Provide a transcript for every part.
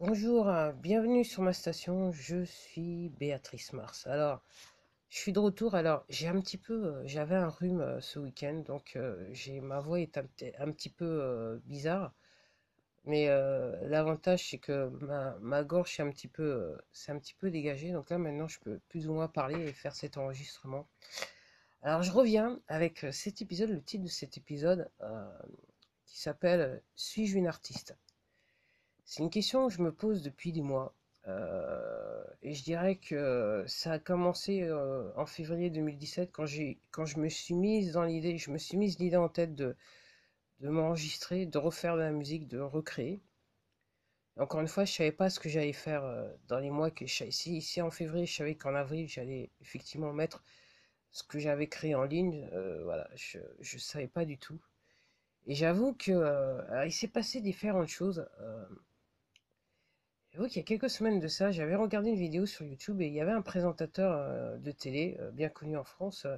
Bonjour, euh, bienvenue sur ma station, je suis Béatrice Mars. Alors, je suis de retour, alors j'ai un petit peu, euh, j'avais un rhume euh, ce week-end, donc j'ai ma voix est un, petit peu bizarre, mais l'avantage c'est que ma, gorge est un petit peu, c'est un petit peu dégagé, donc là maintenant je peux plus ou moins parler et faire cet enregistrement. Alors je reviens avec cet épisode, le titre de cet épisode qui s'appelle Suis-je une artiste? C'est une question que je me pose depuis des mois. Euh, et je dirais que ça a commencé euh, en février 2017 quand quand je me suis mise dans l'idée, je me suis mise l'idée en tête de, de m'enregistrer, de refaire de la musique, de recréer. Encore une fois, je savais pas ce que j'allais faire euh, dans les mois que je, si, si en février, je savais qu'en avril, j'allais effectivement mettre ce que j'avais créé en ligne. voilà, je, je savais pas du tout. Et j'avoue que il s'est passé différentes choses. Qu'il y a quelques semaines de ça, j'avais regardé une vidéo sur YouTube et il y avait un présentateur euh, de télé euh, bien connu en France euh,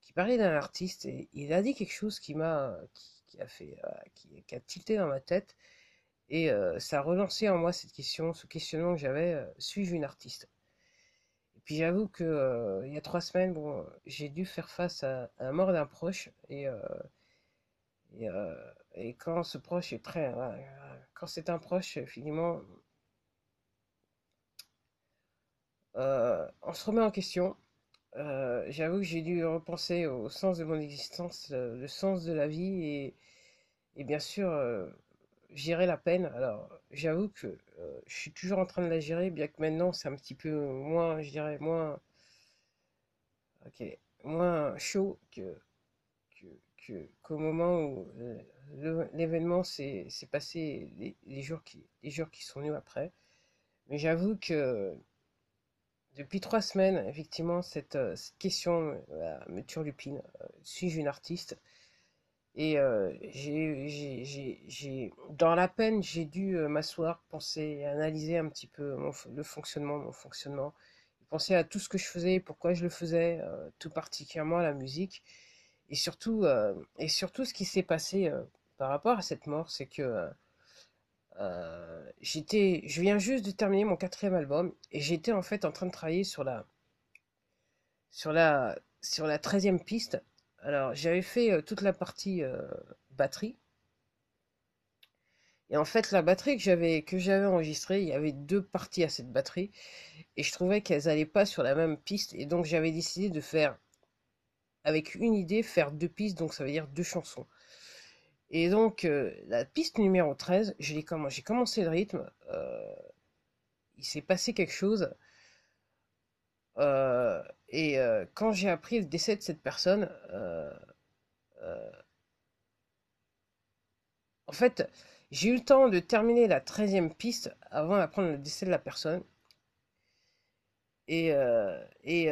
qui parlait d'un artiste et il a dit quelque chose qui m'a qui, a fait qui, a tilté dans ma tête et ça a relancé en moi cette question, ce questionnement que j'avais, suis-je une artiste? Et puis j'avoue que il y a trois semaines, bon, j'ai dû faire face à, la mort d'un proche et, et, et quand ce proche est très, quand c'est un proche, finalement, euh, on se remet en question. Euh, j'avoue que j'ai dû repenser au sens de mon existence, euh, le sens de la vie et, bien sûr euh, gérer la peine. Alors j'avoue que euh, je suis toujours en train de la gérer, bien que maintenant c'est un petit peu moins, je dirais moins, ok, moins chaud que, qu'au moment où euh, l'événement s'est passé les, les jours qui, les jours qui sont venus après. Mais j'avoue que depuis trois semaines, effectivement, cette, euh, question me turlupine. Euh, suis-je une artiste? Et euh, j'ai, dans la peine, j'ai dû m'asseoir, penser, analyser un petit peu le fonctionnement, mon fonctionnement, penser à tout ce que je faisais, pourquoi je le faisais, tout particulièrement à la musique, et surtout, et surtout ce qui s'est passé par rapport à cette mort, c'est que euh, j'étais, je viens juste de terminer mon quatrième album, et j'étais en fait en train de travailler sur la, sur la, sur la treizième piste. Alors, j'avais fait euh, toute la partie euh, batterie. Et en fait, la batterie que j'avais que j'avais enregistrée, il y avait deux parties à cette batterie. Et je trouvais qu'elles allaient pas sur la même piste. Et donc, j'avais décidé de faire, avec une idée, faire deux pistes. Donc, ça veut dire deux chansons. Et donc, euh, la piste numéro 13, je l'ai comm- j'ai commencé le rythme. euh, il s'est passé quelque chose. euh, et quand j'ai appris le décès de cette personne, En fait, j'ai eu le temps de terminer la treizième piste avant d'apprendre le décès de la personne. Et, et,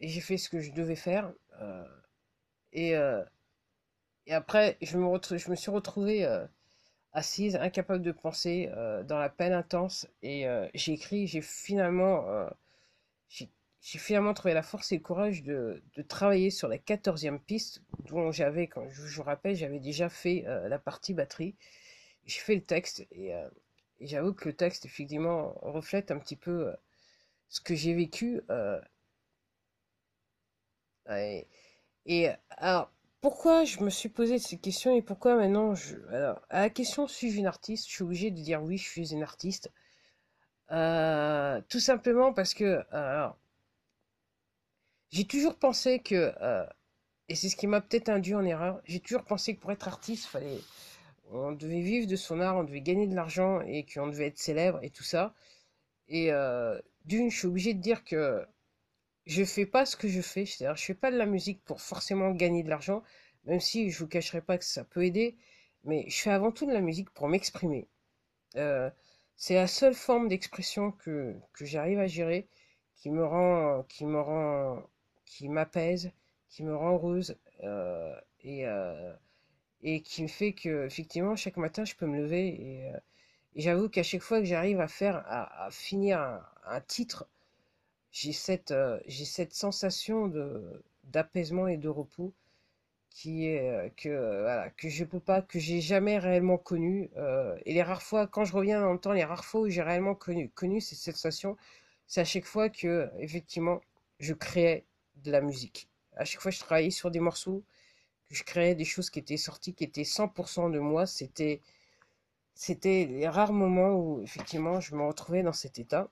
j'ai fait ce que je devais faire. et, et après, je me, je me suis retrouvée euh, assise, incapable de penser, euh, dans la peine intense. Et euh, j'ai écrit, j'ai finalement, euh, j'ai finalement trouvé la force et le courage de, de travailler sur la quatorzième piste, dont j'avais, quand je vous rappelle, j'avais déjà fait la partie batterie. J'ai fait le texte et, j'avoue que le texte, effectivement, reflète un petit peu ce que j'ai vécu. et, alors, pourquoi je me suis posé ces questions et pourquoi maintenant je... Alors, à la question suis-je une artiste, je suis obligé de dire oui, je suis une artiste. Euh, tout simplement parce que j'ai toujours pensé que, euh, et c'est ce qui m'a peut-être induit en erreur, j'ai toujours pensé que pour être artiste, fallait, on devait vivre de son art, on devait gagner de l'argent et qu'on devait être célèbre et tout ça. Et euh, d'une, je suis obligé de dire que je fais pas ce que je fais, c'est-à-dire je fais pas de la musique pour forcément gagner de l'argent, même si je vous cacherai pas que ça peut aider, mais je fais avant tout de la musique pour m'exprimer. Euh, c'est la seule forme d'expression que, que j'arrive à gérer, qui me rend, qui me rend, qui m'apaise, qui me rend heureuse, euh, et, euh, et qui me fait que, effectivement, chaque matin, je peux me lever et, j'avoue qu'à chaque fois que j'arrive à faire, à, finir un titre, j'ai cette, euh, cette sensation d'apaisement et de repos qui est euh, que voilà que je peux pas que j'ai jamais réellement connu euh, et les rares fois quand je reviens dans le temps les rares fois où j'ai réellement connu connu cette sensation c'est à chaque fois que effectivement je créais de la musique. À chaque fois je travaillais sur des morceaux que je créais des choses qui étaient sorties qui étaient 100% de moi. C'était c'était les rares moments où effectivement je me retrouvais dans cet état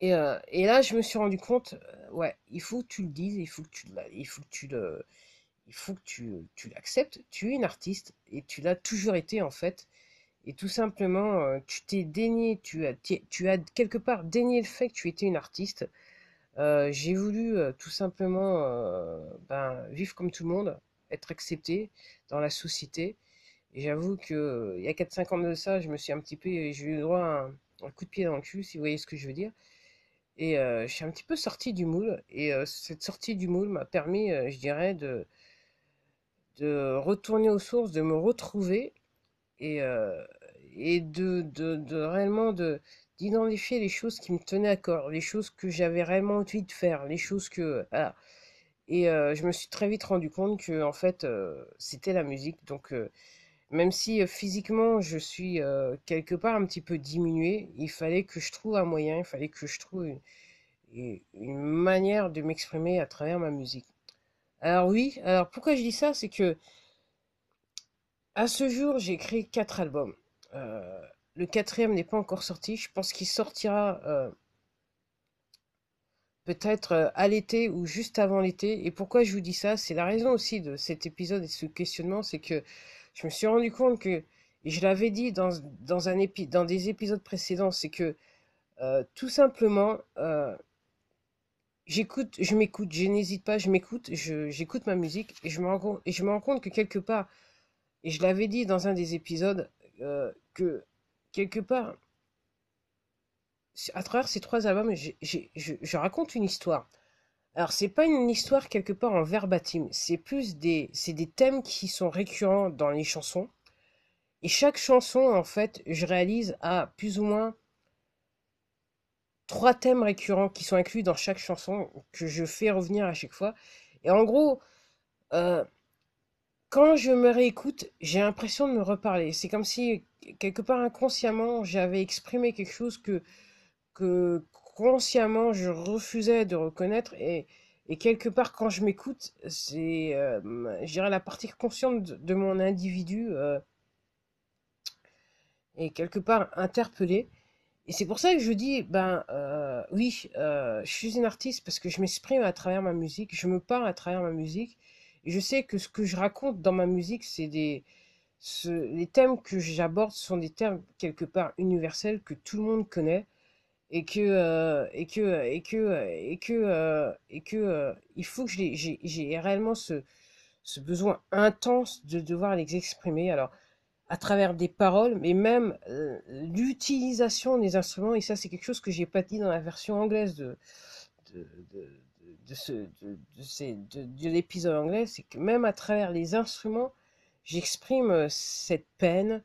et, euh, et là je me suis rendu compte ouais il faut que tu le dises il faut que tu il faut que tu le il faut que tu, tu l'acceptes. Tu es une artiste et tu l'as toujours été en fait. Et tout simplement, euh, tu t'es dénié, tu as, tu as quelque part dénié le fait que tu étais une artiste. Euh, j'ai voulu euh, tout simplement ben, vivre comme tout le monde, être accepté dans la société. Et j'avoue que il y a 4-5 ans de ça, je me suis un petit peu, j'ai eu droit à un, coup de pied dans le cul, si vous voyez ce que je veux dire. Et je suis un petit peu sorti du moule. Et cette sortie du moule m'a permis, je dirais, de, retourner aux sources, de me retrouver et, euh, de, réellement de d'identifier les choses qui me tenaient à cœur, les choses que j'avais réellement envie de faire, les choses que. Et euh, je me suis très vite rendu compte que en fait euh, c'était la musique. Donc même si physiquement je suis quelque part un petit peu diminué, il fallait que je trouve un moyen, il fallait que je trouve une, manière de m'exprimer à travers ma musique. Alors oui, alors pourquoi je dis ça, c'est que à ce jour, j'ai écrit quatre albums. Euh, le quatrième n'est pas encore sorti. Je pense qu'il sortira euh, peut-être euh, à l'été ou juste avant l'été. Et pourquoi je vous dis ça? C'est la raison aussi de cet épisode et de ce questionnement, c'est que je me suis rendu compte que, et je l'avais dit dans, des épisodes précédents, c'est que tout simplement, j'écoute, je m'écoute, je n'hésite pas, je m'écoute, j'écoute ma musique et je me rends je me rends compte que quelque part, et je l'avais dit dans un des épisodes, euh, que quelque part, à travers ces trois albums, je, raconte une histoire. Alors c'est pas une histoire quelque part en verbatim, c'est plus des, c'est des thèmes qui sont récurrents dans les chansons. Et chaque chanson, en fait, je réalise à plus ou moins trois thèmes récurrents qui sont inclus dans chaque chanson que je fais revenir à chaque fois. Et en gros, euh, quand je me réécoute, j'ai l'impression de me reparler. C'est comme si, quelque part inconsciemment, j'avais exprimé quelque chose que, que consciemment je refusais de reconnaître. Et, et quelque part, quand je m'écoute, c'est, euh, la partie consciente de, mon individu euh, est quelque part interpellée. Et c'est pour ça que je dis, ben euh, oui, euh, je suis une artiste parce que je m'exprime à travers ma musique, je me parle à travers ma musique. Et je sais que ce que je raconte dans ma musique, c'est des... Ce, les thèmes que j'aborde sont des thèmes quelque part universels que tout le monde connaît et que euh, et que et que et que euh, et que euh, il faut que j'ai réellement ce ce besoin intense de devoir les exprimer. Alors à travers des paroles, mais même euh, l'utilisation des instruments, et ça c'est quelque chose que j'ai pas dit dans la version anglaise de, de, de, de ce, de, de, de l'épisode anglais, c'est que même à travers les instruments, j'exprime euh, cette peine,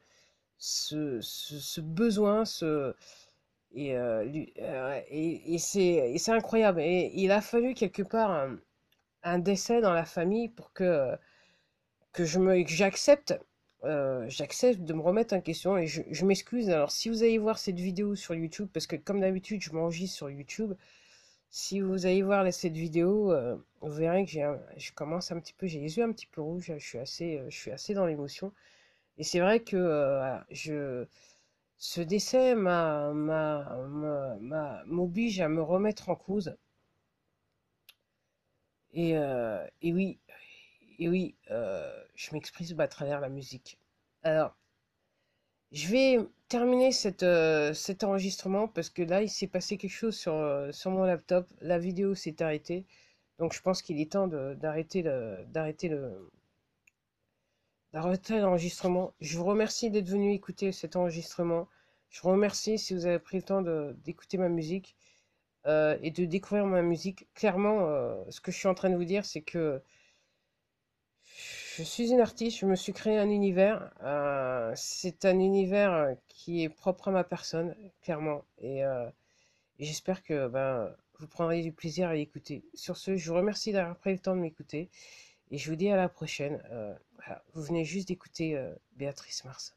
ce, ce besoin, ce, et, euh, et, c'est incroyable. Et il a fallu quelque part un, décès dans la famille pour que, que j'accepte euh, de me remettre en question et je, m'excuse. Alors, si vous allez voir cette vidéo sur YouTube, parce que comme d'habitude, je m'enregistre sur YouTube, si vous allez voir cette vidéo, euh, vous verrez que j'ai, je commence un petit peu, j'ai les yeux un petit peu rouges, je suis assez, euh, je suis assez dans l'émotion. Et c'est vrai que je, ce décès m'oblige à me remettre en cause. Et, et oui, oui, euh, je m'exprime à travers la musique. Alors, je vais terminer euh, cet enregistrement parce que là, il s'est passé quelque chose sur, euh, sur mon laptop. La vidéo s'est arrêtée. Donc, je pense qu'il est temps d'arrêter le, d'arrêter le, d'arrêter l'enregistrement. Je vous remercie d'être venu écouter cet enregistrement. Je vous remercie si vous avez pris le temps d'écouter ma musique et de découvrir ma musique. Clairement, ce que je suis en train de vous dire, c'est que je suis une artiste, je me suis créé un univers. Euh, c'est un univers euh, qui est propre à ma personne, clairement. Et, euh, j'espère que ben, vous prendrez du plaisir à l'écouter. Sur ce, je vous remercie d'avoir pris le temps de m'écouter. Et je vous dis à la prochaine. Euh, vous venez juste d'écouter euh, Béatrice Mars.